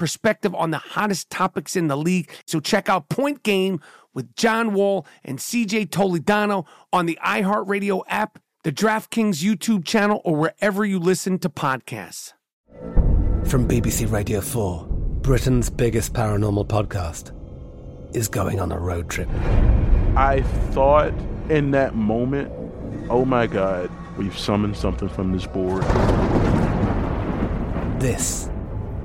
perspective on the hottest topics in the league. So check out Point Game with John Wall and CJ Toledano on the iHeartRadio app, the DraftKings YouTube channel, or wherever you listen to podcasts. From BBC Radio 4, Britain's biggest paranormal podcast is going on a road trip. I thought in that moment, oh my God, we've summoned something from this board. This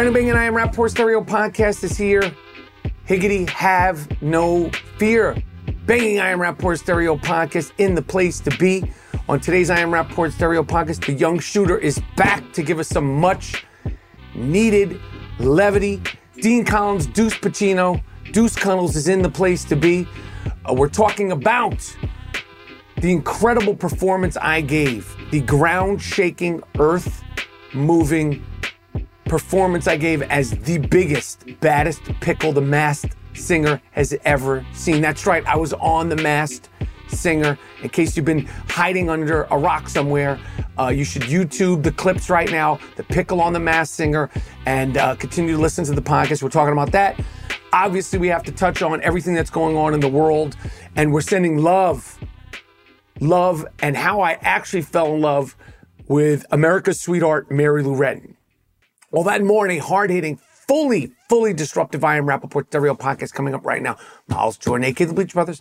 Brandon Bing and I am Rapaport Stereo Podcast is here. Higgity, have no fear. Banging I am Rapaport Stereo Podcast in the place to be. On today's I am Rapaport Stereo Podcast, the young shooter is back to give us some much needed levity. Dean Collins, Deuce Pacino, Deuce Cuddles is in the place to be. Uh, we're talking about the incredible performance I gave, the ground shaking, earth moving performance I gave as the biggest, baddest pickle the masked singer has ever seen. That's right, I was on the masked singer. In case you've been hiding under a rock somewhere, uh, you should YouTube the clips right now, the pickle on the masked singer, and uh, continue to listen to the podcast. We're talking about that. Obviously, we have to touch on everything that's going on in the world, and we're sending love, love, and how I actually fell in love with America's sweetheart, Mary Lou Retton. Well, that morning, hard hitting, fully, fully disruptive I Am Rapaport Stereo podcast coming up right now. Miles Jordan, aka the Bleach Brothers,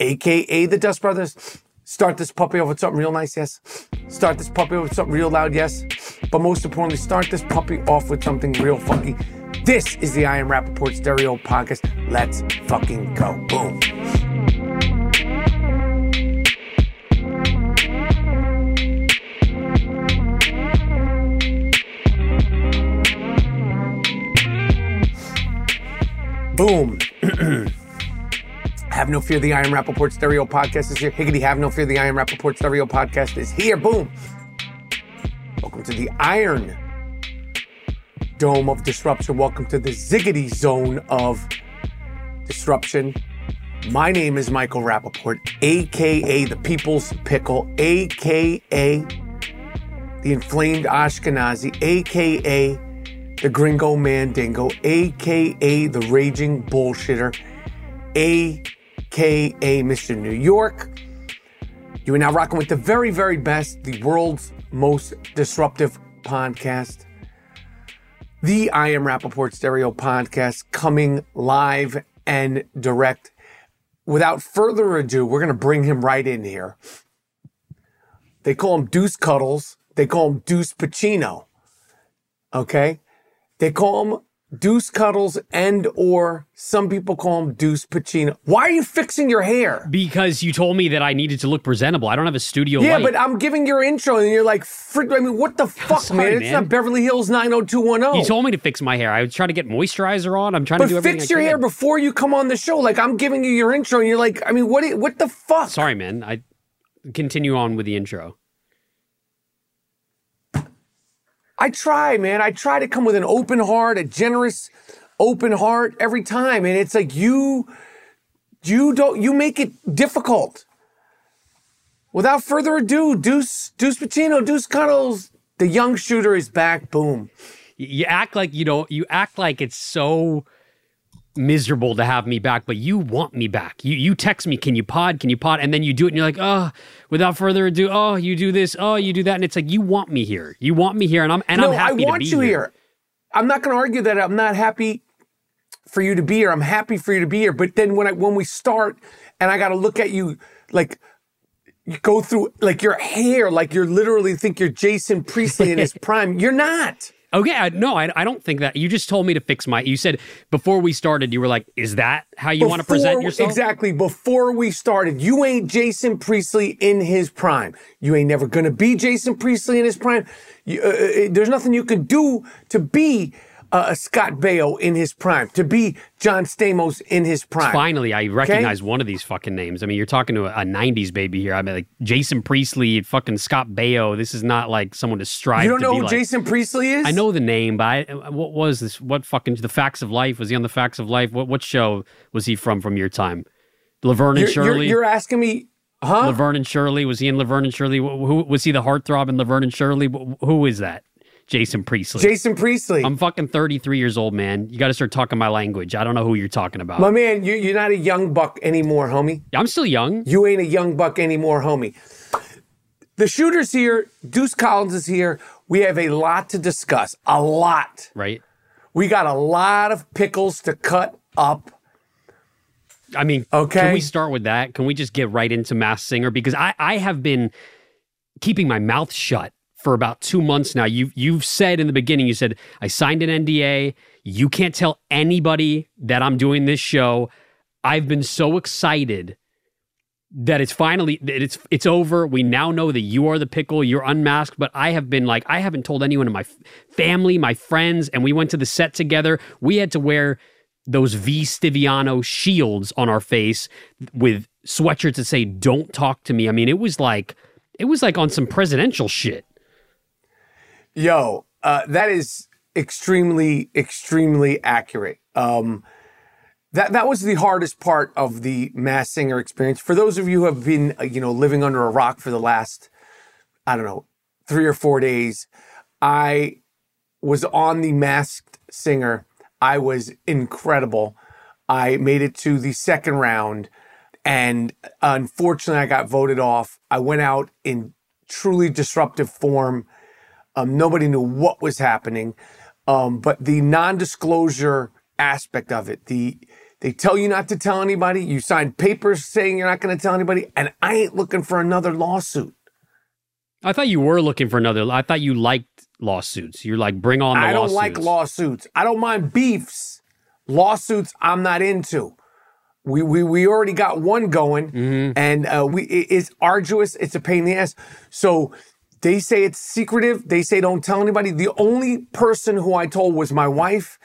aka the Dust Brothers. Start this puppy off with something real nice, yes. Start this puppy off with something real loud, yes. But most importantly, start this puppy off with something real funky. This is the I Am Rapaport Stereo podcast. Let's fucking go. Boom. Boom. have no fear, the Iron Rapaport Stereo Podcast is here. Higgity, have no fear, the Iron Rapaport Stereo Podcast is here. Boom. Welcome to the Iron Dome of Disruption. Welcome to the Ziggity Zone of Disruption. My name is Michael Rapaport, aka the People's Pickle, aka the Inflamed Ashkenazi, aka the Gringo Mandingo, aka the Raging Bullshitter, aka Mr. New York. You are now rocking with the very, very best, the world's most disruptive podcast, the I Am Rapaport Stereo podcast, coming live and direct. Without further ado, we're going to bring him right in here. They call him Deuce Cuddles. They call him Deuce Pacino. Okay? They call him Deuce Cuddles and or some people call him Deuce Pacino. Why are you fixing your hair? Because you told me that I needed to look presentable. I don't have a studio Yeah, light. but I'm giving your intro and you're like, I mean, what the fuck, Sorry, man? It's man. not Beverly Hills 90210. you told me to fix my hair. I was trying to get moisturizer on. I'm trying to do everything fix your hair before you come on the show. Like I'm giving you your intro and you're like, I mean, what what the fuck? Sorry, man. I continue on with the intro. I try, man. I try to come with an open heart, a generous open heart every time. And it's like you, you don't, you make it difficult. Without further ado, Deuce, Deuce Pacino, Deuce Cuddles, the young shooter is back. Boom. You act like you don't. You act like it's so miserable to have me back, but you want me back. You you text me, can you pod? Can you pod? And then you do it, and you're like, oh, without further ado, oh, you do this, oh, you do that, and it's like you want me here. You want me here, and I'm and no, I'm happy I want to be you here. I'm not going to argue that I'm not happy for you to be here. I'm happy for you to be here. But then when I when we start, and I got to look at you like you go through like your hair, like you're literally think you're Jason Priestley in his prime. You're not. Okay, I, no, I, I don't think that. You just told me to fix my. You said before we started, you were like, "Is that how you want to present yourself?" Exactly. Before we started, you ain't Jason Priestley in his prime. You ain't never gonna be Jason Priestley in his prime. You, uh, uh, there's nothing you can do to be uh, a Scott Baio in his prime, to be John Stamos in his prime. Finally, I recognize one of these fucking names. I mean, you're talking to a, a '90s baby here. I mean, like Jason Priestley, fucking Scott Baio. This is not like someone to strive. You don't know who like. Jason Priestley is? I know the name, but I, what was this? What fucking the Facts of Life? Was he on the Facts of Life? What what show was he from? From your time, Laverne and You're, you're, Shirley. you're asking me, huh? Laverne and Shirley. Was he in Laverne and Shirley? Who who- was he? The heartthrob in Laverne and Shirley? Wh- Who is that? Jason Priestley. Jason Priestley. I'm fucking 33 years old, man. You got to start talking my language. I don't know who you're talking about. My man, you, you're not a young buck anymore, homie. I'm still young. You ain't a young buck anymore, homie. The shooter's here. Deuce Collins is here. We have a lot to discuss. A lot. Right? We got a lot of pickles to cut up. I mean, Okay. can we start with that? Can we just get right into Masked Singer? Because I, I have been keeping my mouth shut for about two months now. You've you've said in the beginning, you said I signed an NDA. You can't tell anybody that I'm doing this show. I've been so excited that it's finally that it's it's over. We now know that you are the pickle. You're unmasked. But I have been like I haven't told anyone in my family, my friends, and we went to the set together. We had to wear those V Stiviano shields on our face with sweatshirts that say "Don't talk to me." I mean, it was like it was like on some presidential shit. Yo, uh, that is extremely, extremely accurate. Um, that that was the hardest part of the Masked Singer experience. For those of you who have been, uh, you know, living under a rock for the last, I don't know, three or four days, I was on the Masked Singer. I was incredible. I made it to the second round, and unfortunately, I got voted off. I went out in truly disruptive form. Um, nobody knew what was happening. Um, but the non-disclosure aspect of it, the they tell you not to tell anybody. You sign papers saying you're not going to tell anybody, and I ain't looking for another lawsuit. I thought you were looking for another. I thought you liked lawsuits. You're like, bring on the I don't like lawsuits. lawsuits. I don't mind beefs. Lawsuits, I'm not into. We we we already got one going, Mm-hmm. and uh, we it- it's arduous. It's a pain in the ass. So they say it's secretive. They say don't tell anybody. The only person who I told was my wife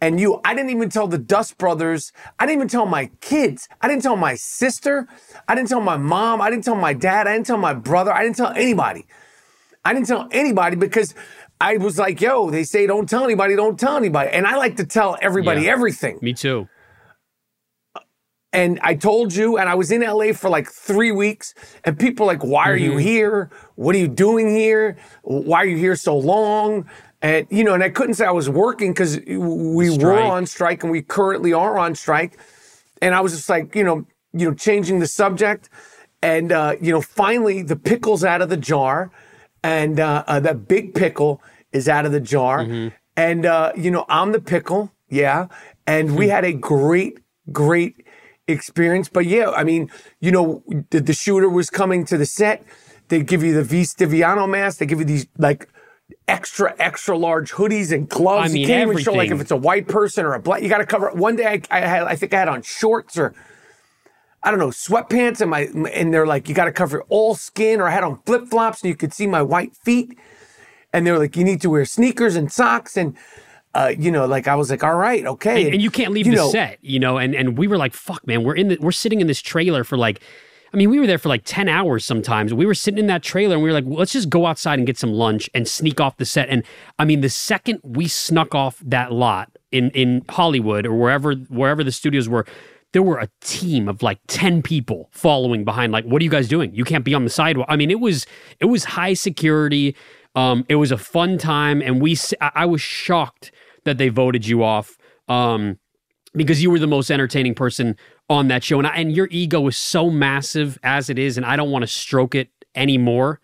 and you. I didn't even tell the Dust Brothers. I didn't even tell my kids. I didn't tell my sister. I didn't tell my mom. I didn't tell my dad. I didn't tell my brother. I didn't tell anybody. I didn't tell anybody because I was like, yo, they say don't tell anybody, don't tell anybody. And I like to tell everybody Yeah. everything. Me too. And I told you, and I was in LA for like three weeks, and people like, why are Mm-hmm. you here? What are you doing here? Why are you here so long? And, you know, and I couldn't say I was working because we were on strike and we currently are on strike. And I was just like, you know, you know, changing the subject. And, uh, you know, finally the pickle's out of the jar and uh, uh, that big pickle is out of the jar. And, uh, you know, I'm the pickle. Yeah. And we had a great, great experience. But yeah, I mean, you know, the, the shooter was coming to the set. They give you the V Stiviano mask. They give you these like extra, extra large hoodies and gloves. I mean, you can't even show like if it's a white person or a black. You got to cover it. One day I, I had, I think I had on shorts or I don't know, sweatpants and my, and they're like, you got to cover all skin or I had on flip flops and you could see my white feet. And they were like, you need to wear sneakers and socks. And, uh, you know, like I was like, all right, okay. and, and you can't leave you the know, set, you know. And and we were like, "Fuck, man, we're in the we're sitting in this trailer for like, I mean, we were there for like ten hours sometimes. We were sitting in that trailer, and we were like, let's just go outside and get some lunch and sneak off the set. And I mean, the second we snuck off that lot in in Hollywood or wherever wherever the studios were, there were a team of like 10 people following behind like what are you guys doing? You can't be on the sidewalk. I mean, it was it was high security. Um it was a fun time and we I was shocked that they voted you off. Um because you were the most entertaining person on that show and I, and your ego is so massive as it is and I don't want to stroke it anymore.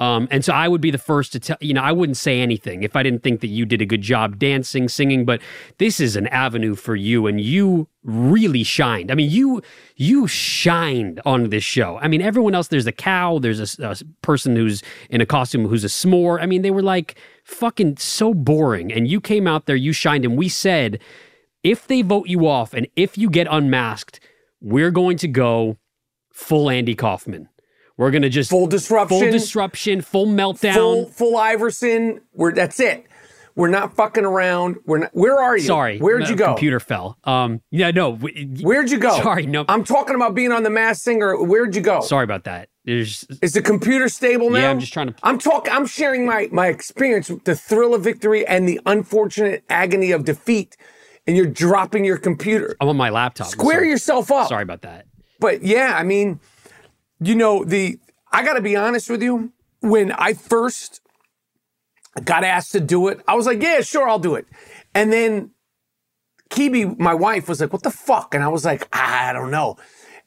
Um, and so I would be the first to tell, you know, I wouldn't say anything if I didn't think that you did a good job dancing, singing, but this is an avenue for you and you really shined. I mean, you, you shined on this show. I mean, everyone else, there's a cow, there's a, a person who's in a costume who's a s'more. I mean, they were like fucking so boring. And you came out there, you shined, and we said, if they vote you off and if you get unmasked, we're going to go full Andy Kaufman. We're going to just Full disruption. full disruption, full meltdown. full full Iverson. We're that's it. We're not fucking around. We're not. Where are you? Sorry, Where'd you go? Computer fell. Um, yeah, no. Where'd you go? Sorry, no. I'm talking about being on the Masked Singer. Where'd you go? Sorry about that. There's Is the computer stable now? Yeah, I'm just trying to- I'm talking. I'm sharing my my experience, the thrill of victory and the unfortunate agony of defeat, and you're dropping your computer. I'm on my laptop. Square Sorry. yourself up. Sorry about that. But yeah, I mean, you know, the I got to be honest with you. When I first got asked to do it, I was like, yeah, sure, I'll do it. And then Kebe, my wife, was like, what the fuck? And I was like, I don't know.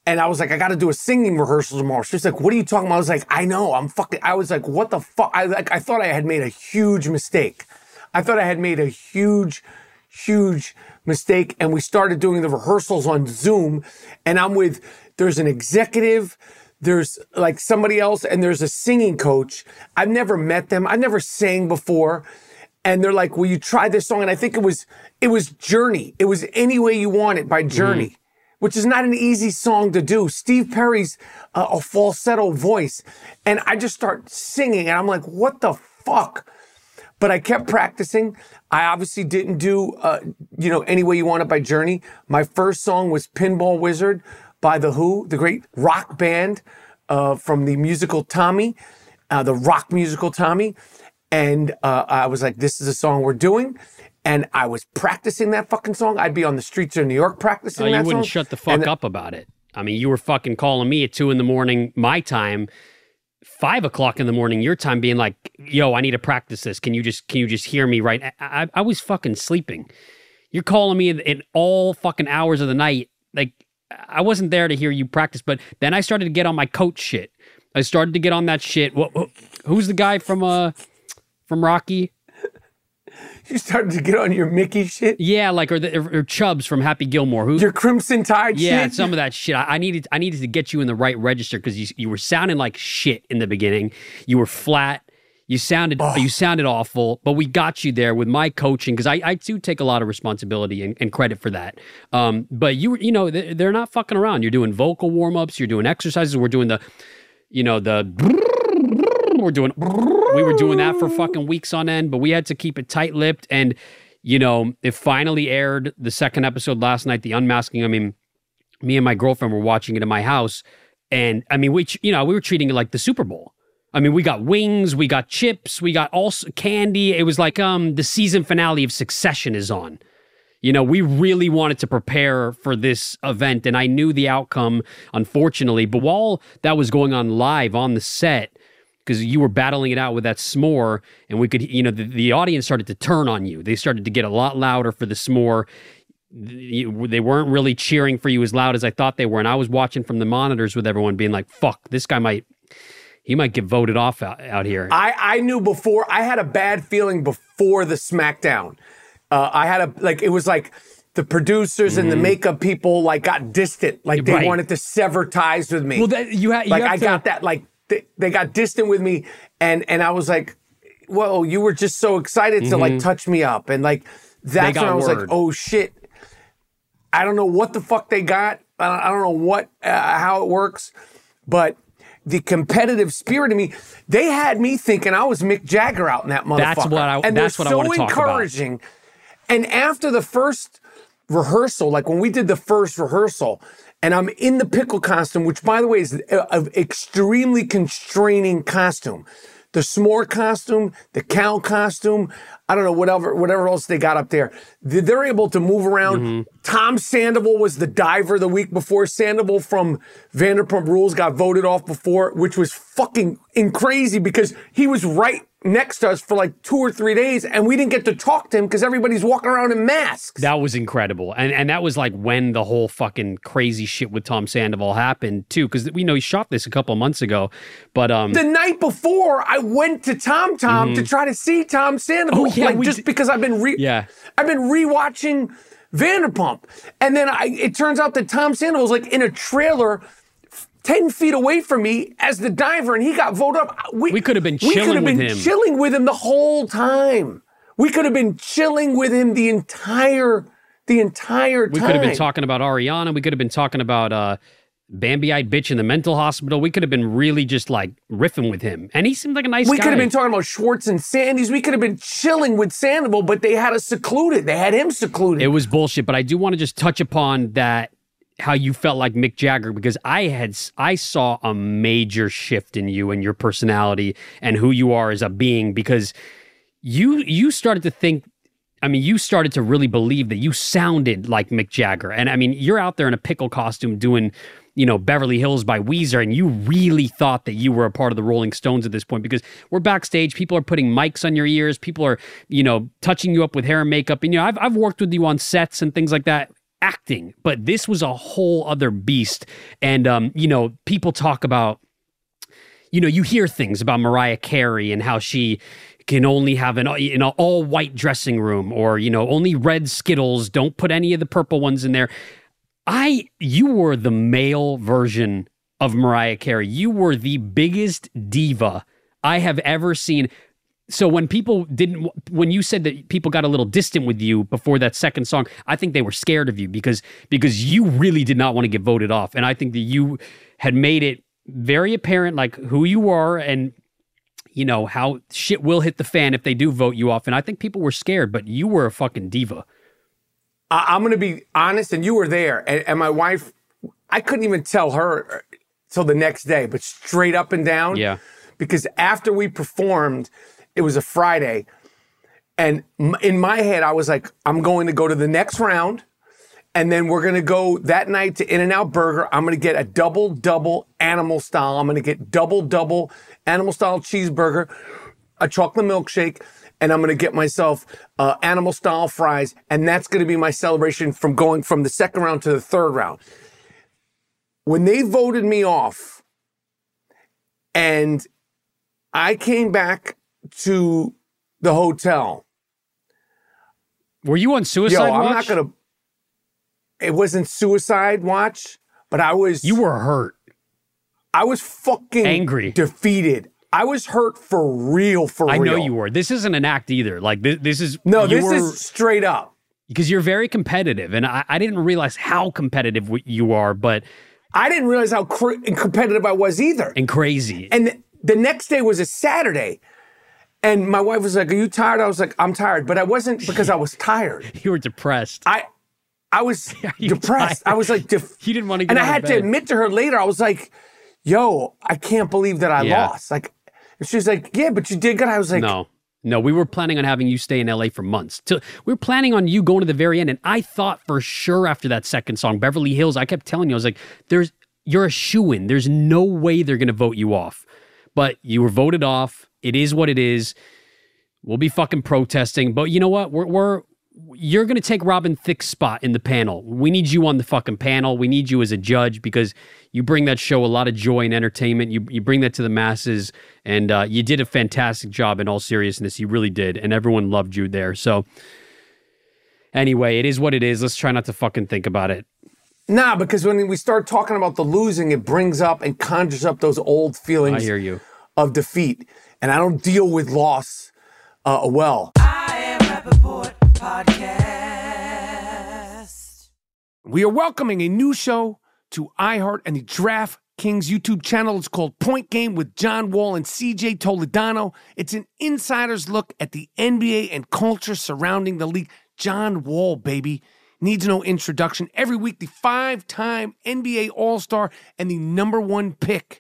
And I was like, I got to do a singing rehearsal tomorrow. She's like, what are you talking about? I was like, I know, I'm fucking. I was like, what the fuck? I like, I thought I had made a huge mistake. I thought I had made a huge, huge mistake. And we started doing the rehearsals on Zoom. And I'm with, there's an executive, there's like somebody else, and there's a singing coach. I've never met them. I've never sang before. And they're like, will you try this song? And I think it was, it was Journey. It was Any Way You Want It by Journey. Which is not an easy song to do. Steve Perry's uh, a falsetto voice. And I just start singing and I'm like, what the fuck? but I kept practicing. I obviously didn't do, uh, you know, Any Way You Want It by Journey. My first song was Pinball Wizard by The Who, the great rock band uh, from the musical Tommy, uh, the rock musical Tommy. And uh, I was like, this is a song we're doing. And I was practicing that fucking song. I'd be on the streets of New York practicing Oh, you wouldn't song. shut the fuck And- up about it. I mean, you were fucking calling me at two in the morning, my time, five o'clock in the morning, your time, being like, "Yo, I need to practice this. Can you just can you just hear me right?" I, I, I was fucking sleeping. You're calling me at, at all fucking hours of the night. Like I wasn't there to hear you practice, but then I started to get on my coach shit. I started to get on that shit. What, who's the guy from uh from Rocky? You started to get on your Mickey shit, Yeah, like or the or, or Chubbs from Happy Gilmore. Who your Crimson Tide Yeah, shit. some of that shit. I, I needed I needed to get you in the right register because you you were sounding like shit in the beginning. You were flat. You sounded you sounded awful, but we got you there with my coaching because I, I do take a lot of responsibility and, and credit for that. Um, but you you know they- they're not fucking around. You're doing vocal warm ups. You're doing exercises. We're doing the, you know the. We're doing. We were doing that for fucking weeks on end, but we had to keep it tight lipped. And you know, it finally aired the second episode last night, the unmasking. I mean, me and my girlfriend were watching it in my house, and I mean, which you know we were treating it like the Super Bowl. I mean, we got wings, we got chips, we got all candy. It was like um the season finale of Succession is on. You know, we really wanted to prepare for this event, and I knew the outcome, unfortunately. But while that was going on live on the set, because you were battling it out with that s'more, and we could, you know, the, the audience started to turn on you. They started to get a lot louder for the s'more. They weren't really cheering for you as loud as I thought they were, and I was watching from the monitors with everyone being like, "Fuck, this guy might, he might get voted off out, out here." I, I knew before. I had a bad feeling before the SmackDown. Uh, I had a like it was like the producers and the makeup people like got distant, like they Mm-hmm. Right. wanted to sever ties with me. well, that you had, you like I to- got that like they, they got distant with me, and and I was like, "Whoa, you were just so excited to like touch me up," and like that's Mm-hmm. when I was like, "Oh shit." I don't know what the fuck they got. I don't, I don't know what uh, how it works, but the competitive spirit in me, they had me thinking I was Mick Jagger out in that motherfucker. That's what I- and that's what I so wanna talk about. encouraging. And after the first rehearsal, like when we did the first rehearsal, and I'm in the pickle costume, which by the way is an extremely constraining costume. The s'more costume, the cow costume. I don't know whatever whatever else they got up there. They- They're able to move around. Mm-hmm. Tom Sandoval was the diver the week before. Sandoval from Vanderpump Rules got voted off before, which was fucking in crazy because he was right next to us for like two or three days, and we didn't get to talk to him because everybody's walking around in masks. That was incredible. And and that was like when the whole fucking crazy shit with Tom Sandoval happened too cuz we know he shot this a couple months ago. But um the night before, I went to Tom Tom to try to see Tom Sandoval, Mm-hmm. Oh, yeah, like just did- because I've been re- Yeah. I've been rewatching Vanderpump, and then I it turns out that Tom Sandoval's like in a trailer. 10 feet away from me as the diver, and he got voted up. We could have been chilling we could have with been him. chilling with him the whole time. We could have been chilling with him the entire, the entire we could have been talking about Ariana, we could have been talking about uh Bambi-eyed bitch in the mental hospital. We could have been really just like riffing with him. And he seemed like a nice guy. We guy. could have been talking about Schwartz and Sandy's. We could have been chilling with Sandoval, but they had us secluded. They had him secluded. It was bullshit, but I do want to just touch upon that how you felt like Mick Jagger because I had I saw a major shift in you and your personality and who you are as a being because you you started to think I mean you started to really believe that you sounded like Mick Jagger. And I mean you're out there in a pickle costume doing you know Beverly Hills by Weezer and you really thought that you were a part of the Rolling Stones at this point because we're backstage people are putting mics on your ears people are you know touching you up with hair and makeup. And you know I've I've worked with you on sets and things like that acting but this was a whole other beast and um you know people talk about you know, you hear things about Mariah Carey and how she can only have an know all white dressing room or you know only red Skittles. Don't put any of the purple ones in there. I you were the male version of Mariah Carey. You were the biggest diva I have ever seen. So when people didn't, when you said that people got a little distant with you before that second song, I think they were scared of you because because you really did not want to get voted off, and I think that you had made it very apparent like who you are and you know how shit will hit the fan if they do vote you off, and I think people were scared, but you were a fucking diva. I, I'm going to be honest, and you were there, and, and my wife, I couldn't even tell her uh, till the next day, but straight up and down. Yeah. Because after we performed, it was a Friday, and in my head, I was like, I'm going to go to the next round. And then we're gonna go that night to In N Out Burger. I'm gonna get a double double animal style. I'm gonna get double double animal style cheeseburger, a chocolate milkshake, and I'm gonna get myself uh, animal style fries. And that's gonna be my celebration from going from the second round to the third round. When they voted me off, and I came back to the hotel. Were you on suicide? Yo, suicide I'm not gonna. It wasn't suicide watch, but I was. You were hurt. I was fucking Angry. defeated. I was hurt for real. For real. I real. know you were. This isn't an act either. Like this, this is No, this were- is straight up. because you're very competitive, and I, I didn't realize how competitive you are, but I didn't realize how cr- competitive I was either. and crazy. And th- the next day was a Saturday. And my wife was like, Are you tired? I was like, I'm tired. But I wasn't because I was tired. you were depressed. I I was depressed. tired? I was like, def- You didn't wanna get And I had to admit to her later, I was like, yo, I can't believe that I Yeah. lost. Like, and she's like, yeah, but you did good. I was like, no, no, we were planning on having you stay in LA for months. We were planning on you going to the very end, and I thought for sure after that second song, Beverly Hills. I kept telling you, I was like, "There's you're a shoe in. There's no way they're gonna vote you off." But you were voted off. It is what it is. We'll be fucking protesting, but you know what? We're we're you're going to take Robin Thicke's spot in the panel. We need you on the fucking panel. We need you as a judge because you bring that show a lot of joy and entertainment. You you bring that to the masses, and uh, you did a fantastic job. In all seriousness, you really did, and everyone loved you there. So, anyway, it is what it is. Let's try not to fucking think about it. nah, because when we start talking about the losing, it brings up and conjures up those old feelings. I hear you. of defeat. And I don't deal with loss uh, well. We are welcoming a new show to iHeart and the Draft Kings YouTube channel. It's called Point Game with John Wall and CJ Toledano. It's an insider's look at the NBA and culture surrounding the league. John Wall, baby. Needs no introduction. Every week, the five time NBA All Star and the number one pick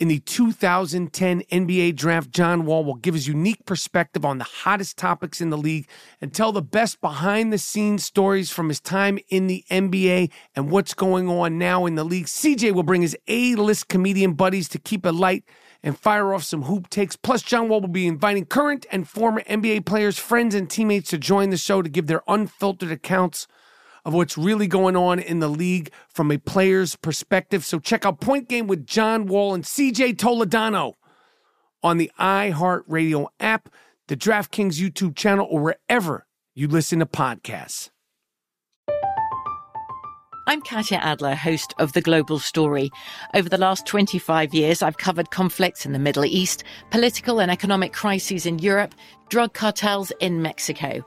in the 2010 NBA draft, John Wall will give his unique perspective on the hottest topics in the league and tell the best behind the scenes stories from his time in the NBA and what's going on now in the league. CJ will bring his A list comedian buddies to keep it light and fire off some hoop takes. Plus, John Wall will be inviting current and former NBA players, friends, and teammates to join the show to give their unfiltered accounts of what's really going on in the league from a player's perspective. So check out Point Game with John Wall and CJ Toledano on the iHeartRadio app, the DraftKings YouTube channel, or wherever you listen to podcasts. I'm Katya Adler, host of The Global Story. Over the last 25 years, I've covered conflicts in the Middle East, political and economic crises in Europe, drug cartels in Mexico.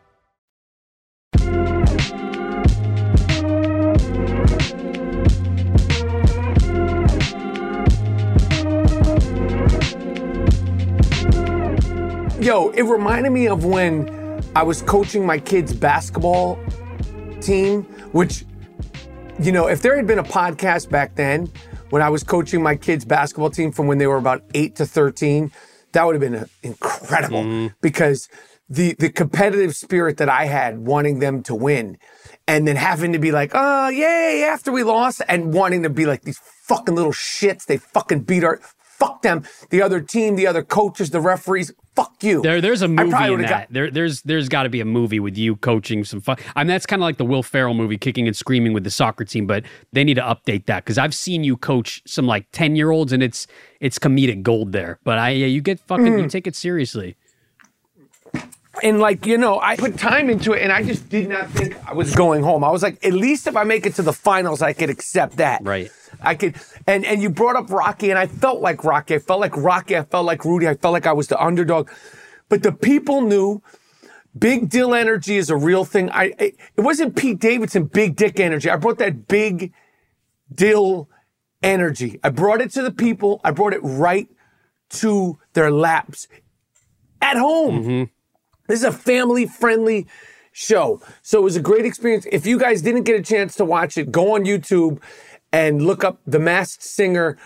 Yo, it reminded me of when I was coaching my kids' basketball team, which, you know, if there had been a podcast back then when I was coaching my kids' basketball team from when they were about eight to 13, that would have been uh, incredible because the, the competitive spirit that I had wanting them to win and then having to be like, oh, yay, after we lost, and wanting to be like these fucking little shits. They fucking beat our, fuck them. The other team, the other coaches, the referees, fuck you. There, there's a movie in that. got- there, there's, there's got to be a movie with you coaching some fun. I mean, that's kind of like the Will Ferrell movie, kicking and screaming with the soccer team. But they need to update that because I've seen you coach some like ten year olds, and it's it's comedic gold there. But I, yeah, you get fucking, Mm. you take it seriously. And like, you know, I put time into it and I just did not think I was going home. I was like, at least if I make it to the finals, I could accept that. Right. I could and and you brought up Rocky and I felt like Rocky. I felt like Rocky. I felt like Rudy. I felt like I was the underdog. But the people knew big deal energy is a real thing. I it, it wasn't Pete Davidson big dick energy. I brought that big deal energy. I brought it to the people. I brought it right to their laps at home. Mm-hmm. This is a family friendly show. So it was a great experience. If you guys didn't get a chance to watch it, go on YouTube and look up The Masked Singer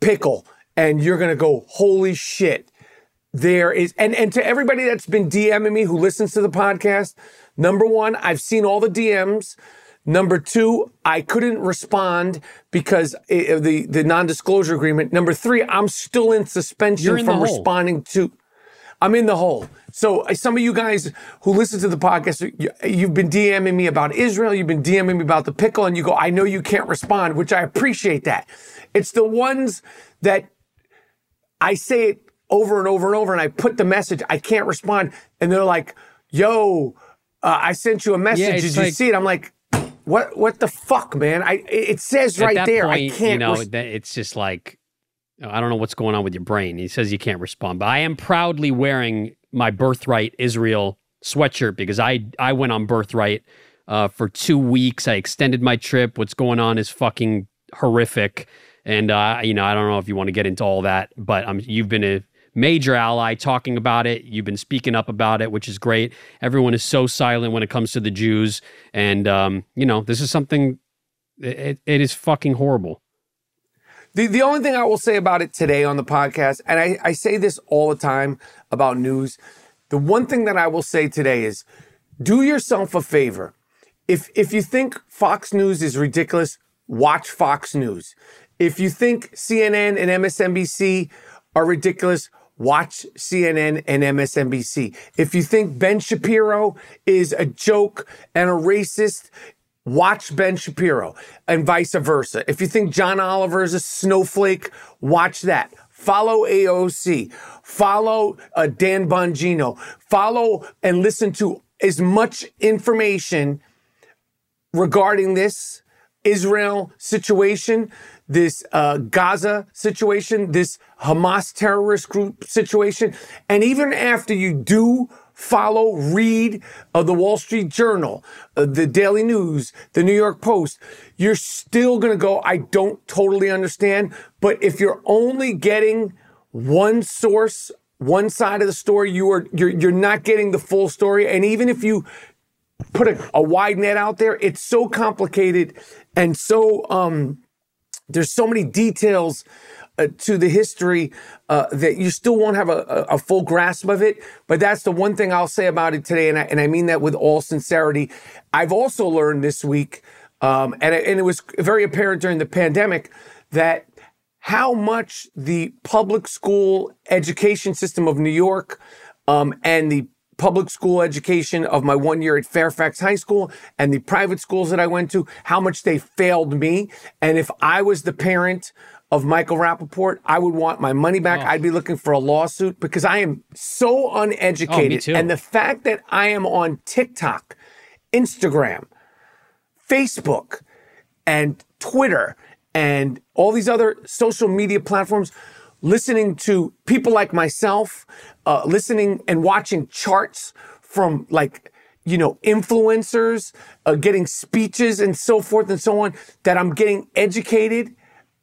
Pickle, and you're to go, holy shit. There is, and, and to everybody that's been DMing me who listens to the podcast, number one, I've seen all the DMs. Number two, I couldn't respond because of the, the non disclosure agreement. Number three, I'm still in suspension in from responding to. I'm in the hole. So uh, some of you guys who listen to the podcast, you, you've been DMing me about Israel, you've been DMing me about the pickle, and you go, I know you can't respond, which I appreciate that. It's the ones that I say it over and over and over, and I put the message, I can't respond, and they're like, "Yo, uh, I sent you a message. Yeah, Did it's you like- see it?" I'm like, "What? What the fuck, man? I it says right there, point, I can't." You know, res- it's just like I don't know what's going on with your brain. He says you can't respond, but I am proudly wearing my birthright Israel sweatshirt because I I went on birthright uh, for two weeks. I extended my trip. What's going on is fucking horrific, and uh, you know I don't know if you want to get into all that, but um, you've been a major ally talking about it. You've been speaking up about it, which is great. Everyone is so silent when it comes to the Jews, and um, you know this is something. It, it is fucking horrible. The, the only thing I will say about it today on the podcast, and I, I say this all the time about news, the one thing that I will say today is do yourself a favor. If, if you think Fox News is ridiculous, watch Fox News. If you think CNN and MSNBC are ridiculous, watch CNN and MSNBC. If you think Ben Shapiro is a joke and a racist, watch Ben Shapiro and vice versa. If you think John Oliver is a snowflake, watch that. Follow AOC. Follow uh, Dan Bongino. Follow and listen to as much information regarding this Israel situation, this uh, Gaza situation, this Hamas terrorist group situation. And even after you do follow, read uh, the Wall Street Journal, uh, the Daily News, the New York Post, you're still going to go, I don't totally understand. But if you're only getting one source, one side of the story, you are you're you're not getting the full story. And even if you put a, a wide net out there, it's so complicated and so um, there's so many details uh, to the history uh, that you still won't have a, a, full grasp of it. But that's the one thing I'll say about it today, and I, and I mean that with all sincerity. I've also learned this week, um, and, and it was very apparent during the pandemic, that how much the public school education system of New York um, and the public school education of my one year at Fairfax High School and the private schools that I went to, how much they failed me. And if I was the parent of Michael Rapaport, I would want my money back. Oh. I'd be looking for a lawsuit because I am so uneducated. Oh, and the fact that I am on TikTok, Instagram, Facebook, and Twitter, and all these other social media platforms, listening to people like myself, uh, listening and watching charts from like, you know, influencers, uh, getting speeches and so forth and so on, that I'm getting educated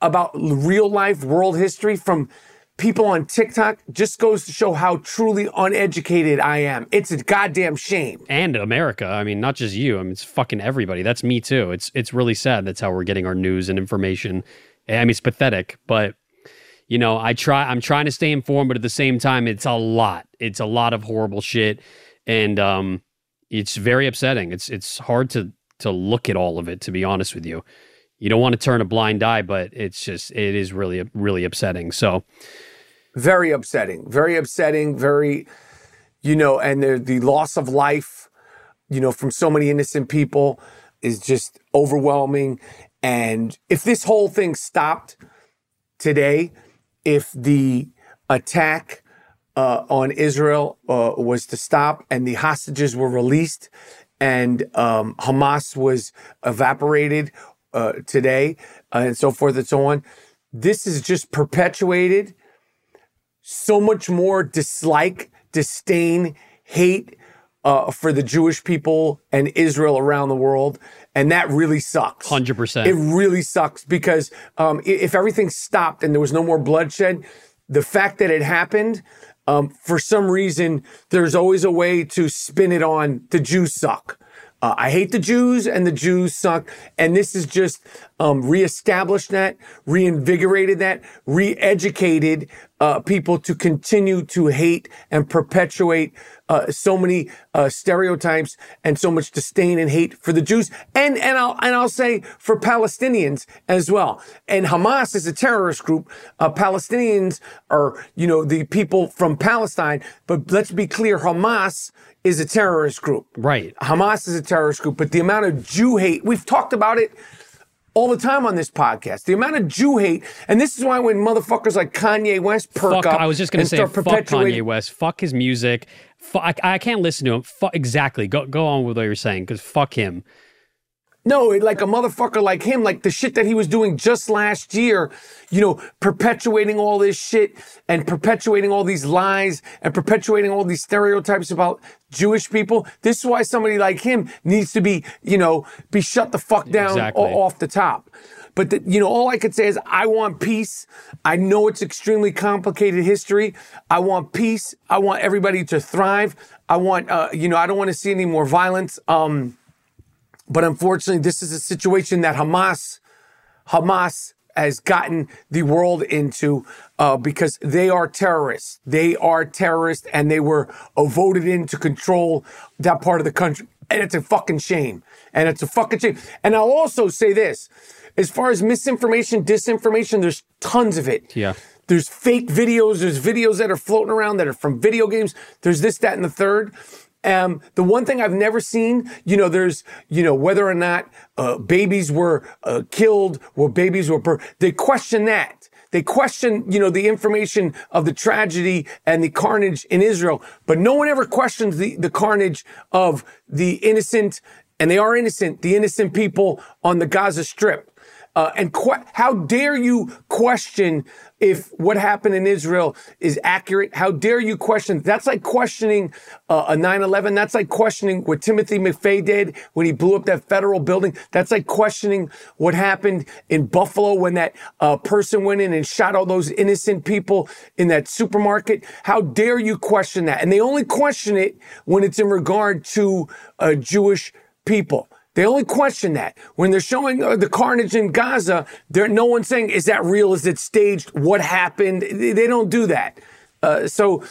about real life world history from people on TikTok just goes to show how truly uneducated I am. It's a goddamn shame. And America. I mean, not just you. I mean, it's fucking everybody. That's me too. It's it's really sad. That's how we're getting our news and information. I mean, it's pathetic, but you know, I try I'm trying to stay informed, but at the same time, it's a lot. It's a lot of horrible shit. And um it's very upsetting. It's it's hard to to look at all of it, to be honest with you you don't want to turn a blind eye, but it's just it is really really upsetting. So very upsetting, very upsetting, very you know, and the the loss of life, you know, from so many innocent people is just overwhelming. And if this whole thing stopped today, if the attack uh, on Israel uh, was to stop and the hostages were released and um, Hamas was evaporated uh, today uh, and so forth and so on. This is just perpetuated so much more dislike, disdain, hate uh, for the Jewish people and Israel around the world. And that really sucks. 100%. It really sucks because um, if everything stopped and there was no more bloodshed, the fact that it happened, um, for some reason, there's always a way to spin it on the Jews suck. Uh, I hate the Jews and the Jews suck. And this is just um, reestablished that, reinvigorated that, re-educated uh, people to continue to hate and perpetuate uh, so many uh, stereotypes and so much disdain and hate for the Jews, and and I'll and I'll say for Palestinians as well. And Hamas is a terrorist group. Uh, Palestinians are you know the people from Palestine, but let's be clear, Hamas is a terrorist group. Right. Hamas is a terrorist group, but the amount of Jew hate we've talked about it all the time on this podcast. The amount of Jew hate, and this is why when motherfuckers like Kanye West perk fuck, up, I was just going to say, fuck Kanye West, fuck his music, fuck, I, I can't listen to him. Fuck, exactly. Go go on with what you're saying because fuck him. No, like a motherfucker like him, like the shit that he was doing just last year, you know, perpetuating all this shit and perpetuating all these lies and perpetuating all these stereotypes about Jewish people. This is why somebody like him needs to be, you know, be shut the fuck down exactly. off the top. But the, you know, all I could say is I want peace. I know it's extremely complicated history. I want peace. I want everybody to thrive. I want, uh, you know, I don't want to see any more violence. Um, but unfortunately, this is a situation that Hamas, Hamas has gotten the world into uh, because they are terrorists. They are terrorists, and they were uh, voted in to control that part of the country. And it's a fucking shame. And it's a fucking shame. And I'll also say this: as far as misinformation, disinformation, there's tons of it. Yeah. There's fake videos. There's videos that are floating around that are from video games. There's this, that, and the third. Um, the one thing I've never seen, you know, there's, you know, whether or not uh, babies were uh, killed or babies were, bur- they question that. They question, you know, the information of the tragedy and the carnage in Israel, but no one ever questions the, the carnage of the innocent, and they are innocent, the innocent people on the Gaza Strip. Uh, and qu- how dare you question if what happened in Israel is accurate? How dare you question? That's like questioning uh, a 9/11. That's like questioning what Timothy McVeigh did when he blew up that federal building. That's like questioning what happened in Buffalo when that uh, person went in and shot all those innocent people in that supermarket. How dare you question that? And they only question it when it's in regard to uh, Jewish people. They only question that when they're showing uh, the carnage in Gaza. There, no one's saying, "Is that real? Is it staged? What happened?" They, they don't do that. Uh, so,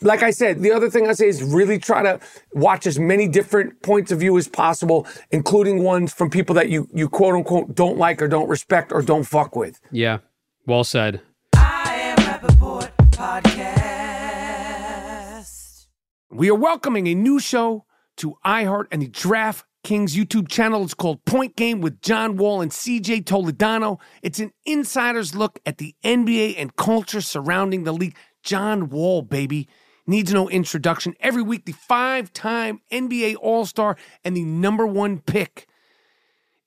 like I said, the other thing I say is really try to watch as many different points of view as possible, including ones from people that you you quote unquote don't like or don't respect or don't fuck with. Yeah. Well said. We are welcoming a new show to iHeart and the Draft Kings YouTube channel. It's called Point Game with John Wall and CJ Toledano. It's an insider's look at the NBA and culture surrounding the league. John Wall, baby. Needs no introduction. Every week, the five time NBA All Star and the number one pick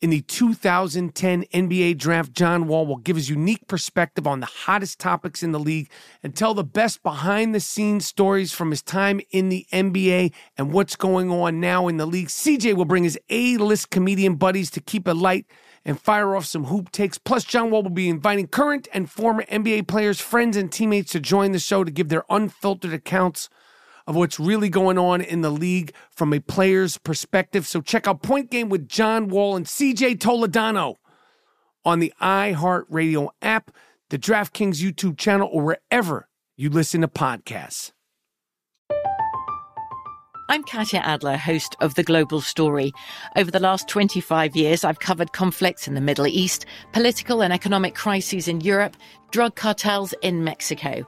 in the 2010 NBA draft, John Wall will give his unique perspective on the hottest topics in the league and tell the best behind the scenes stories from his time in the NBA and what's going on now in the league. CJ will bring his A list comedian buddies to keep it light and fire off some hoop takes. Plus, John Wall will be inviting current and former NBA players, friends, and teammates to join the show to give their unfiltered accounts of what's really going on in the league from a player's perspective. So check out Point Game with John Wall and CJ Toledano on the iHeartRadio app, the DraftKings YouTube channel, or wherever you listen to podcasts. I'm Katya Adler, host of The Global Story. Over the last 25 years, I've covered conflicts in the Middle East, political and economic crises in Europe, drug cartels in Mexico.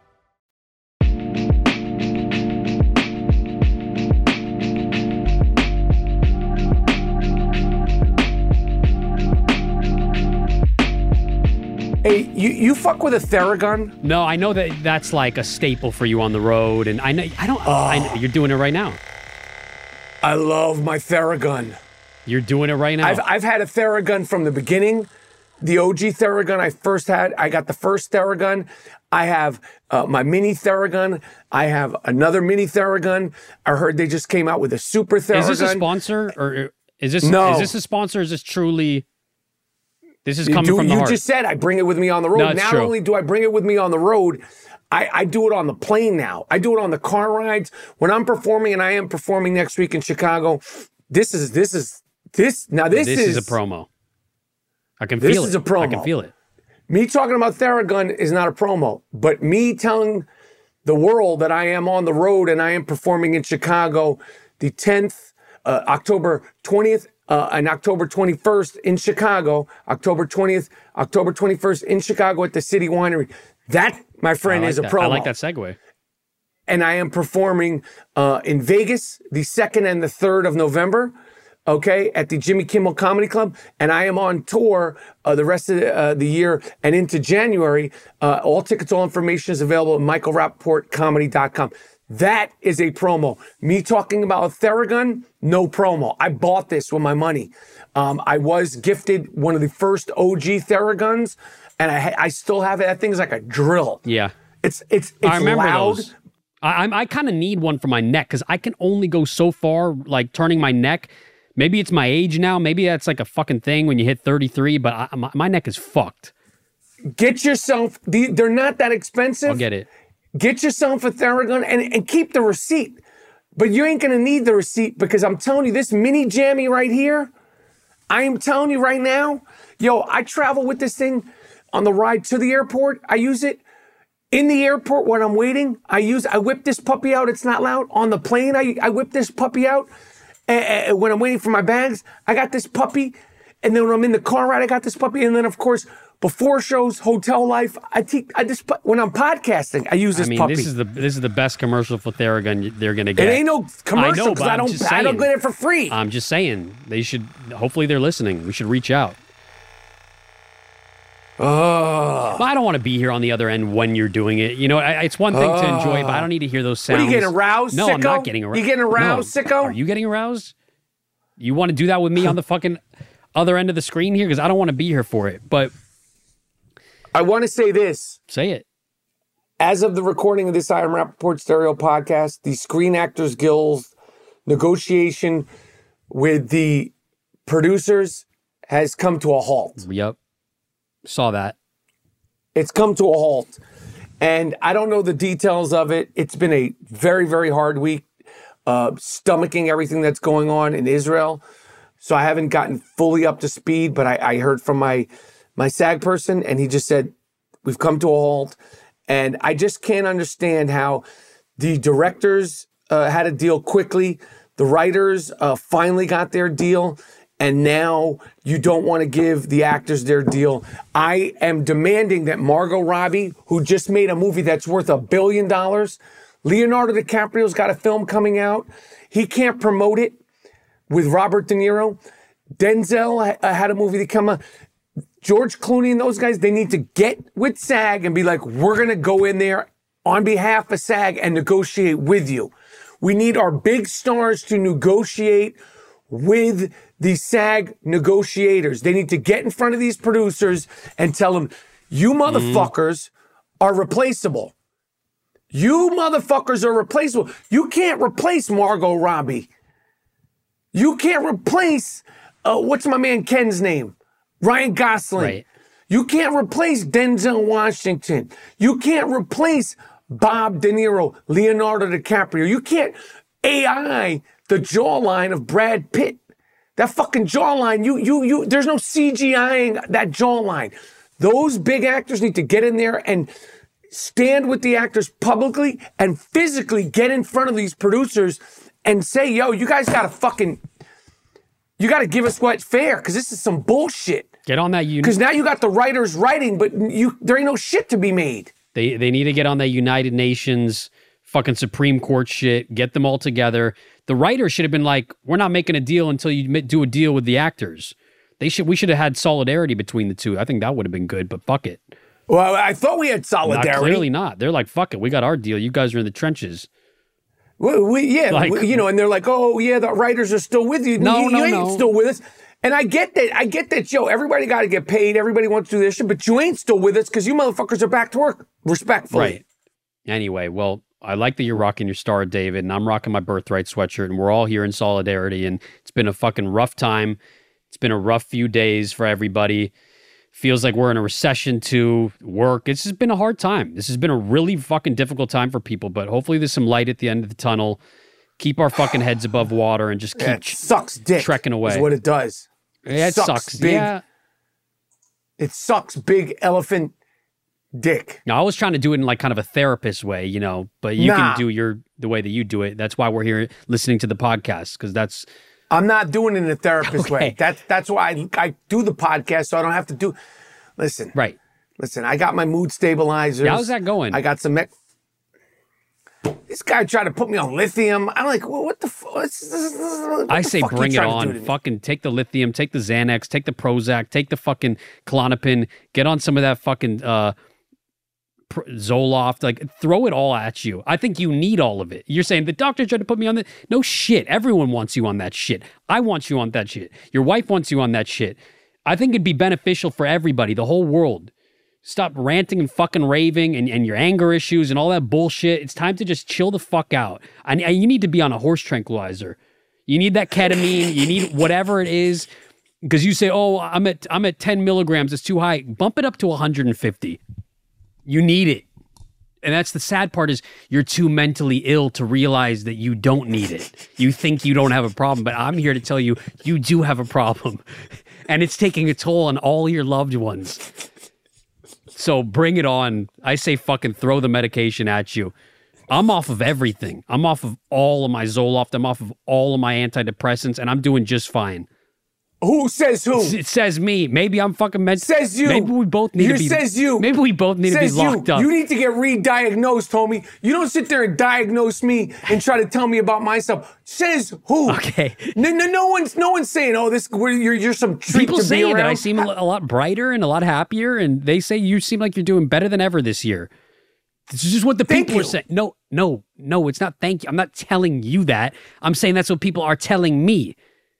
Hey, you, you fuck with a Theragun? No, I know that that's like a staple for you on the road, and I know I don't. I know, you're doing it right now. I love my Theragun. You're doing it right now. I've, I've had a Theragun from the beginning. The OG Theragun I first had, I got the first Theragun. I have uh, my mini Theragun. I have another mini Theragun. I heard they just came out with a super Theragun. is this a sponsor or is this No. is this a sponsor? Or is this truly? This is coming do- from the you heart. just said I bring it with me on the road. No, Not true. only do I bring it with me on the road, I, I do it on the plane now. I do it on the car rides when I'm performing, and I am performing next week in Chicago. This is this is this now. This, this is, is, a promo. I can feel This feel is it. a promo. I can feel it. Me talking about Theragun is not a promo, but me telling the world that I am on the road and I am performing in Chicago the 10th, uh, October 20th, uh, and October 21st in Chicago, October 20th, October 21st in Chicago at the City Winery. That, my friend, like is a that. promo I like that segue. and I am performing uh, in Vegas the second and the third of November. Okay, at the Jimmy Kimmel Comedy Club, and I am on tour uh, the rest of the, uh, the year and into January. Uh, all tickets, all information is available at michaelrapaportcomedy.com. That is a promo. Me talking about a Theragun, no promo. I bought this with my money. Um, I was gifted one of the first OG Theraguns, and I, I still have it. That thing's like a drill. Yeah. It's it's it's I remember loud. those. I I'm- I kind of need one for my neck because I can only go so far, like turning my neck. Maybe it's my age now. Maybe that's like a fucking thing when you hit 33. But I, my, my neck is fucked. Get yourself. the- They're not that expensive. I'll get it. Get yourself a Theragun and, and keep the receipt. But you ain't gonna need the receipt because I'm telling you, this mini jammy right here, I am telling you right now, yo, I travel with this thing on the ride to the airport. I use it in the airport when I'm waiting. I use I whip this puppy out. It's not loud. On the plane, I, I whip this puppy out. And, when I'm waiting for my bags, I got this puppy. And then when I'm in the car ride, I got this puppy. And then of course, before shows, hotel life, I take I just when I'm podcasting, I use this I mean, puppy. this is the this is the best commercial for Theragun they're gonna get. it ain't no commercial because I, I'm don't just I don't get it for free. I'm just saying they should. Hopefully, they're listening. We should reach out. oh, But I don't want to be here on the other end when you're doing it. You know, I, it's one thing to enjoy, but I don't need to hear those What sounds. are you getting aroused, No, I'm not getting aroused. You getting aroused, no. sicko? Are you getting aroused? You want to do that with me on the fucking other end of the screen here? Because I don't want to be here for it. But I want to say this. say it. As of the recording of this I Am Rapaport Stereo podcast, the Screen Actors Guild negotiation with the producers has come to a halt. Yep. Saw that. It's come to a halt. And I don't know the details of it. It's been a very, very hard week, uh, stomaching everything that's going on in Israel. So I haven't gotten fully up to speed, but I, I heard from my my SAG person, and he just said, We've come to a halt. And I just can't understand how the directors uh, had a deal quickly, the writers uh, finally got their deal, and now you don't want to give the actors their deal. I am demanding that Margot Robbie, who just made a movie that's worth a billion dollars, Leonardo DiCaprio's got a film coming out. He can't promote it with Robert De Niro. Denzel uh, had a movie that come out. George Clooney and those guys, they need to get with SAG and be like, we're going to go in there on behalf of SAG and negotiate with you. We need our big stars to negotiate with the SAG negotiators. They need to get in front of these producers and tell them, you motherfuckers are replaceable. You motherfuckers are replaceable. You can't replace Margot Robbie. You can't replace, uh, what's my man Ken's name? Ryan Gosling. Right. You can't replace Denzel Washington. You can't replace Bob De Niro, Leonardo DiCaprio. You can't AI the jawline of Brad Pitt. That fucking jawline, you, you, you, there's no CGIing that jawline. Those big actors need to get in there and stand with the actors publicly and physically get in front of these producers and say, yo, you guys gotta fucking, you gotta give us what's fair, because this is some bullshit. Get on that. Un- Because now you got the writers writing, but you there ain't no shit to be made. They they need to get on that United Nations fucking Supreme Court shit. Get them all together. The writers should have been like, "We're not making a deal until you do a deal with the actors." They should. We should have had solidarity between the two. I think that would have been good. But fuck it. Well, I thought we had Not, solidarity. clearly not. They're like, "Fuck it. We got our deal. You guys are in the trenches." We, we- yeah, Like- we- you know, and they're like, "Oh, yeah, the writers are still with you." No, you, no, you ain't no. still with us. And I get that. I get that, Joe. Everybody got to get paid. Everybody wants to do this shit, but you ain't still with us because you motherfuckers are back to work. Respectfully, Right. Anyway, well, I like that you're rocking your star, David, and I'm rocking my birthright sweatshirt, and we're all here in solidarity. And it's been a fucking rough time. It's been a rough few days for everybody. Feels like we're in a recession to work. It's just been a hard time. This has been a really fucking difficult time for people, but hopefully there's some light at the end of the tunnel. Keep our fucking heads above water and just keep. Yeah, sucks dick. trekking away. is what it does. Yeah, it sucks. big. Yeah. It sucks big elephant dick. Now, I was trying to do it in like kind of a therapist way, you know, but you Nah. can do your the way that you do it. That's why we're here listening to the podcast because that's I'm not doing it in a therapist Okay. way. That's that's why I, I do the podcast so I don't have to do. Listen, right. listen. I got my mood stabilizers. Yeah, how's that going? I got some. Me- this guy tried to put me on lithium. I'm like, well, what the fuck? I say bring it on. Fucking take the lithium, take the Xanax, take the Prozac, take the fucking Klonopin, get on some of that fucking uh Zoloft, like throw it all at you. I think you need all of it. You're saying the doctor tried to put me on the no shit. Everyone wants you on that shit. I want you on that shit. Your wife wants you on that shit. I think it'd be beneficial for everybody, the whole world. Stop ranting and fucking raving and, and your anger issues and all that bullshit. It's time to just chill the fuck out. And, you need to be on a horse tranquilizer. You need that ketamine. You need whatever it is. Because you say, "Oh, I'm at I'm at 10 milligrams. It's too high." Bump it up to 150. You need it. And that's the sad part is you're too mentally ill to realize that you don't need it. You think you don't have a problem, but I'm here to tell you you do have a problem. And it's taking a toll on all your loved ones. So bring it on. I say fucking throw the medication at you. I'm off of everything. I'm off of all of my Zoloft. I'm off of all of my antidepressants, and I'm doing just fine. Who says who? It says me. Maybe I'm fucking meant. Says you. Maybe we both need you to be. Says you. Maybe we both need says to be locked you. up. You need to get re-diagnosed, homie. You don't sit there and diagnose me and try to tell me about myself. Says who? Okay. No, no, no one's no one's saying, "Oh, this you're you're some treat People say that. I seem a lot brighter and a lot happier, and they say you seem like you're doing better than ever this year. This is just what the Thank people are saying. No, no, no, it's not. Thank you. I'm not telling you that. I'm saying that's what people are telling me.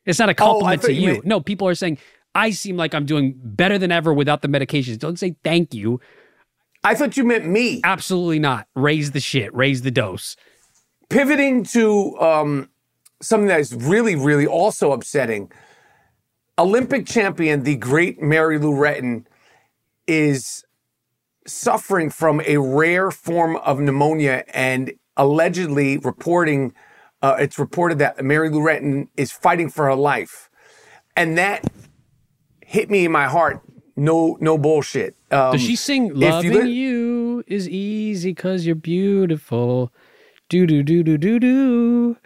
It's not a compliment Oh, to you you. No, people are saying I seem like I'm doing better than ever without the medications. Don't say thank you. I thought you meant me. Absolutely not. Raise the shit. Raise the dose. Pivoting to um, something that is really, really also upsetting. Olympic champion, the great Mary Lou Retton, is suffering from a rare form of pneumonia and allegedly reporting. Uh, it's reported that Mary Lou Retton is fighting for her life, and that hit me in my heart. No, no bullshit. Um, Does she sing "Loving li- You is easy cause you're beautiful"? Do do do do do do.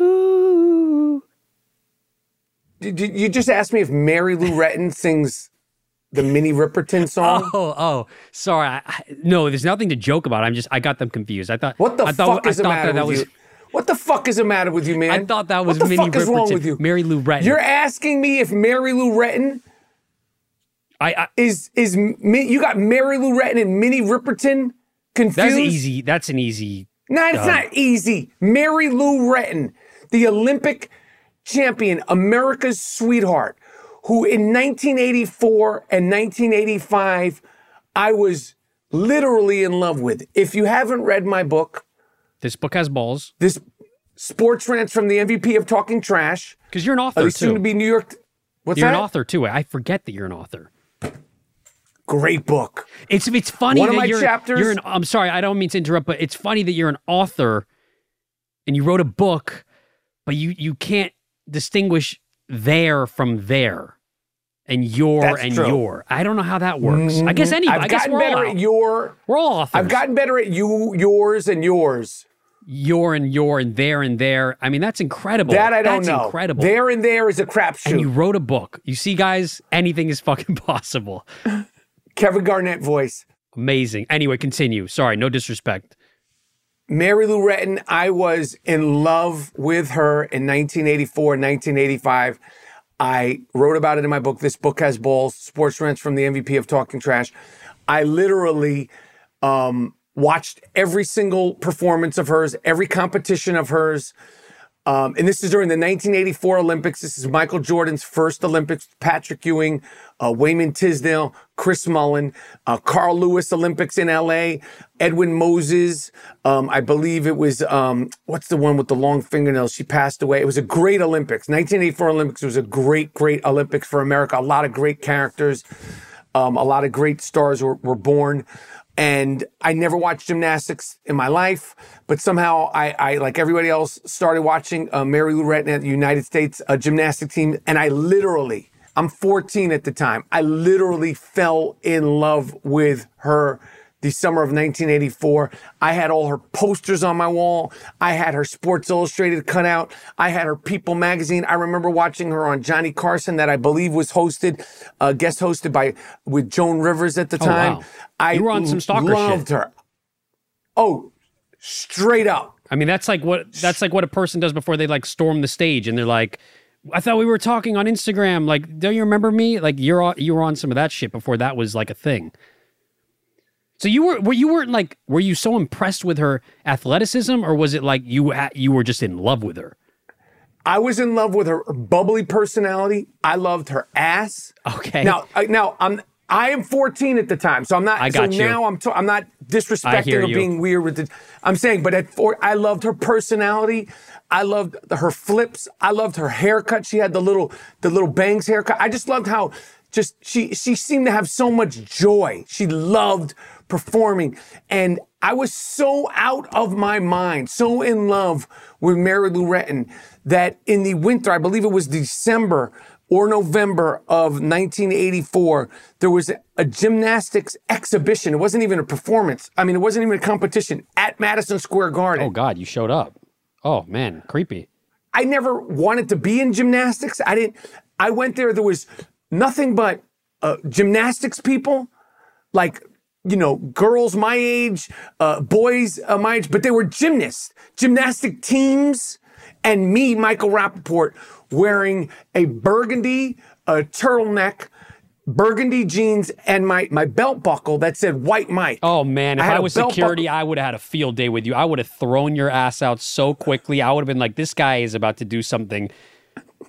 Ooh. Did you you just asked me if Mary Lou Retton sings the Minnie Riperton song? Oh, oh, sorry. I, I- no, there's nothing to joke about. I'm just, I got them confused. I thought, What the I thought, fuck is I the matter that, that was, you? What the fuck is the matter with you, man? I thought that was what the Minnie fuck is wrong Riperton. with you? Mary Lou Retton. You're asking me if Mary Lou Retton I, I, is is you got Mary Lou Retton and Minnie Riperton confused? that's easy. That's an easy. No, it's Um, not easy. Mary Lou Retton, the Olympic champion, America's sweetheart, who in 1984 and 1985, I was literally in love with. If you haven't read my book, This book has balls this sports rants from the MVP of Talking Trash, because you're an uh, author soon to be New York. What's that? you're that? an author too. I forget that you're an author. Great book. It's it's funny One of my you're, chapters- you're an. I'm sorry, I don't mean to interrupt, but it's funny that you're an author, and you wrote a book, but you you can't distinguish there from there, and your That's and true. your. I don't know how that works. I guess any. I've I guess gotten we're better at your. We're all authors. I've gotten better at you, yours, and yours. Your and you're and there and there. I mean, that's incredible. That I don't that's know. Incredible. There and there is a crapshoot. and you wrote a book. You see, guys, anything is fucking possible. Kevin Garnett voice. Amazing. Anyway, continue. Sorry, no disrespect. Mary Lou Retton, I was in love with her in 1984, 1985. I wrote about it in my book. This book has balls. Sports rents from the MVP of Talking Trash. I literally um, watched every single performance of hers, every competition of hers. Um, and this is during the 1984 Olympics. This is Michael Jordan's first Olympics. Patrick Ewing, uh, Wayman Tisdale, Chris Mullin, uh, Carl Lewis Olympics in LA, Edwin Moses. Um, I believe it was, um, what's the one with the long fingernails? She passed away. It was a great Olympics. 1984 Olympics was a great, great Olympics for America. A lot of great characters. Um, a lot of great stars were, were born. And I never watched gymnastics in my life, but somehow I, I like everybody else, started watching uh, Mary Lou Retton at the United States uh, gymnastic team. And I literally, I'm 14 at the time, I literally fell in love with her the summer of 1984. I had all her posters on my wall. I had her Sports Illustrated cutout. I had her People magazine. I remember watching her on Johnny Carson, that I believe was hosted, uh, guest hosted by with Joan Rivers at the Oh, time. wow. I You were on some stalker loved shit. her. Oh, straight up. I mean, that's like what that's like what a person does before they like storm the stage and they're like, "I thought we were talking on Instagram. Like, don't you remember me? Like, you're on, you were on some of that shit before that was like a thing." So you were were you weren't like were you so impressed with her athleticism or was it like you you were just in love with her? I was in love with her bubbly personality. I loved her ass. Okay. Now, now I'm I am 14 at the time, so I'm not. I got so you. now I'm t- I'm not disrespecting or you. being weird with it. I'm saying, but at four, I loved her personality. I loved her flips. I loved her haircut. She had the little the little bangs haircut. I just loved how just she she seemed to have so much joy. She loved performing, and I was so out of my mind, so in love with Mary Lou Retton that in the winter, I believe it was December or November of 1984, there was a gymnastics exhibition. It wasn't even a performance. I mean, it wasn't even a competition at Madison Square Garden. Oh God, you showed up. Oh man, creepy. I never wanted to be in gymnastics. I didn't. I went there. There was nothing but uh, gymnastics people, like you know, girls my age, uh, boys uh, my age, but they were gymnasts, gymnastic teams, and me, Michael Rapaport, wearing a burgundy uh, turtleneck. Burgundy jeans and my, my belt buckle that said White Mike. Oh man, if I I, a was security, buckle- I would have had a field day with you. I would have thrown your ass out so quickly. I would have been like, this guy is about to do something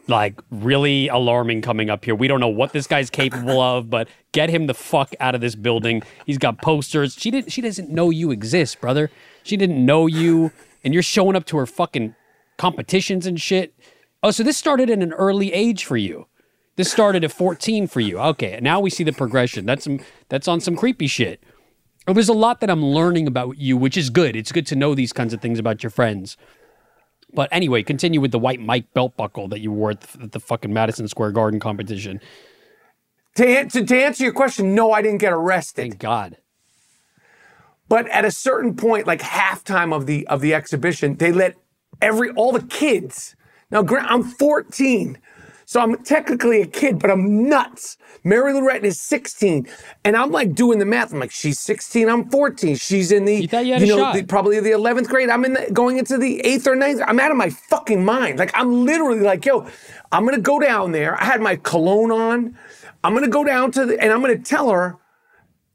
like really alarming coming up here. We don't know what this guy's capable of, but get him the fuck out of this building. He's got posters. She didn't she doesn't know you exist, brother. She didn't know you and you're showing up to her fucking competitions and shit. Oh, so this started at an early age for you. This started at 14 for you. Okay, now we see the progression. That's some that's on some creepy shit. There's a lot that I'm learning about you, which is good. It's good to know these kinds of things about your friends. But anyway, continue with the white Mike belt buckle that you wore at the, at the fucking Madison Square Garden competition. To, answer, to answer your question, no, I didn't get arrested. Thank God. But at a certain point, like halftime of the of the exhibition, they let every all the kids. Now, I'm 14, so I'm technically a kid, but I'm nuts. Mary Lou Retton is 16, and I'm like doing the math. I'm like, she's 16, I'm 14. She's in the You you a know the- probably the 11th grade. I'm in the, going into the eighth or ninth. I'm out of my fucking mind. Like I'm literally like, yo, I'm gonna go down there. I had my cologne on. I'm gonna go down to the and I'm gonna tell her.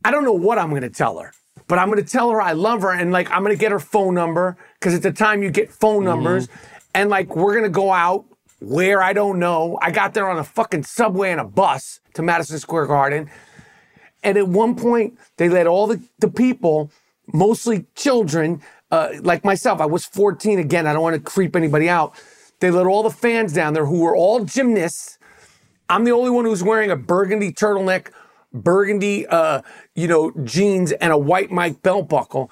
I don't know what I'm going to tell her, but I'm going to tell her I love her and like I'm going to get her phone number because at the time you get phone mm-hmm. numbers and like we're going to go out where I don't know. I got there on a fucking subway and a bus to Madison Square Garden. And at one point, they let all the, the people, mostly children, uh, like myself, I was 14 again. I don't want to creep anybody out. They let all the fans down there who were all gymnasts. I'm the only one who's wearing a burgundy turtleneck, burgundy, uh, you know, jeans and a white Mike belt buckle.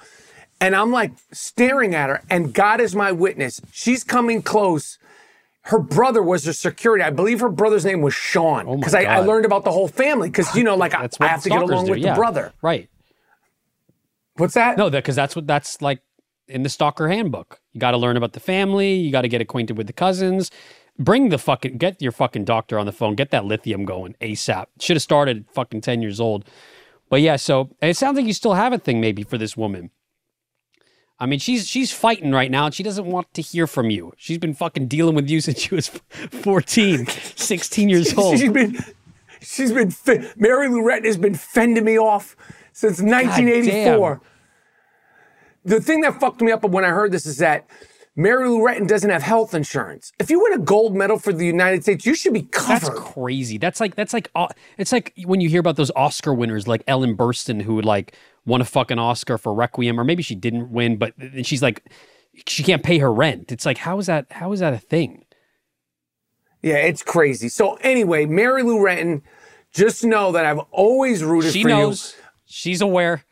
And I'm like staring at her, and God is my witness. She's coming close. Her brother was her security. I believe her brother's name was Sean. Oh my Because I, I learned about the whole family. Because, you know, like I, I have to get along do. with yeah. the brother. Right. What's that? No, because that's what that's like in the stalker handbook. You got to learn about the family. You got to get acquainted with the cousins. Bring the fucking get your fucking doctor on the phone. Get that lithium going ASAP. Should have started fucking ten years old. But yeah, so it sounds like you still have a thing maybe for this woman. I mean, she's she's fighting right now and she doesn't want to hear from you. She's been fucking dealing with you since she was 14, 16 years old. She's been, she's been, Mary Lou Retton has been fending me off since 1984. The thing that fucked me up when I heard this is that Mary Lou Retton doesn't have health insurance. If you win a gold medal for the United States, you should be covered. That's crazy. That's like that's like uh, it's like when you hear about those Oscar winners like Ellen Burstyn who would like won a fucking Oscar for Requiem or maybe she didn't win but she's like she can't pay her rent. It's like how is that how is that a thing? yeah, it's crazy. So anyway, Mary Lou Retton, just know that I've always rooted She for knows. She's aware.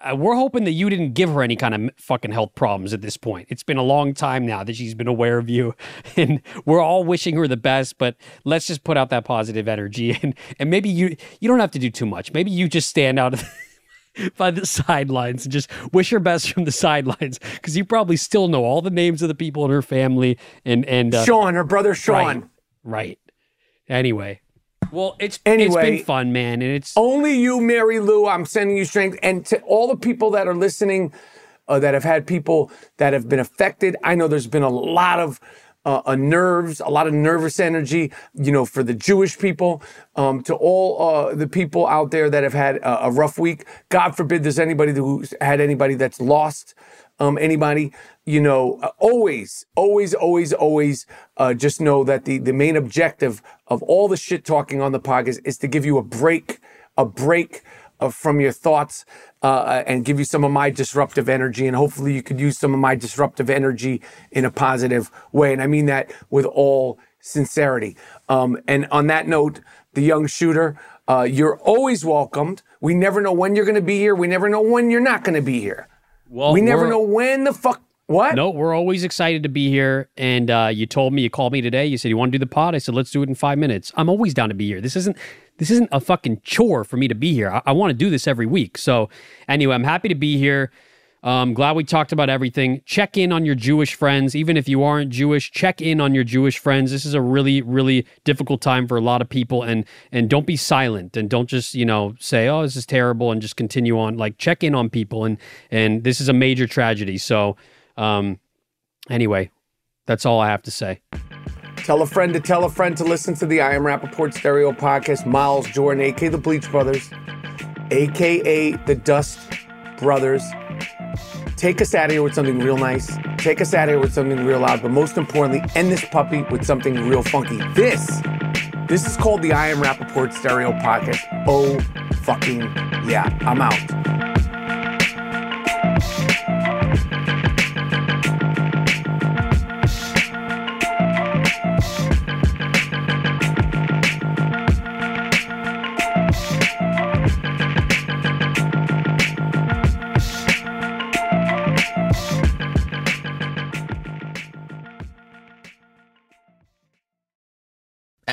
Uh, we're hoping that you didn't give her any kind of fucking health problems at this point. It's been a long time now that she's been aware of you, and we're all wishing her the best. But let's just put out that positive energy, and and maybe you you don't have to do too much. Maybe you just stand out by the sidelines and just wish her best from the sidelines, because you probably still know all the names of the people in her family, and and uh, Sean, her brother Sean. right, right. Anyway, well, it's it's Anyway. been fun, man, and it's Only you, Mary Lou. I'm sending you strength. And to all the people that are listening, uh, that have had people that have been affected, I know there's been a lot of uh, uh, nerves, a lot of nervous energy, you know, for the Jewish people, um, to all uh, the people out there that have had a, a rough week. God forbid there's anybody who's had anybody that's lost um, anybody, you know, uh, always, always, always, always uh, just know that the, the main objective of all the shit talking on the podcast is to give you a break a break uh, from your thoughts uh, and give you some of my disruptive energy. And hopefully, you could use some of my disruptive energy in a positive way. And I mean that with all sincerity. Um, and on that note, the young shooter, uh, you're always welcomed. We never know when you're going to be here. We never know when you're not going to be here. Well, we never know when the fuck. What? No, we're always excited to be here. And uh, you told me, you called me today. You said you want to do the pod. I said let's do it in five minutes. I'm always down to be here. This isn't this isn't a fucking chore for me to be here. I, I want to do this every week. So anyway, I'm happy to be here. Um, glad we talked about everything. Check in on your Jewish friends, even if you aren't Jewish. Check in on your Jewish friends. This is a really, really difficult time for a lot of people, and and don't be silent and don't just you know say oh this is terrible and just continue on. Like check in on people, and and this is a major tragedy. So. Um, anyway, that's all I have to say. Tell a friend to tell a friend to listen to the I Am Rapaport Stereo podcast. Miles Jordan, aka the Bleach Brothers, aka the Dust Brothers. Take us out of here with something real nice. Take us out of here with something real loud. But most importantly, end this puppy with something real funky. This, this is called the I Am Rapaport Stereo podcast. Oh, fucking yeah. I'm out.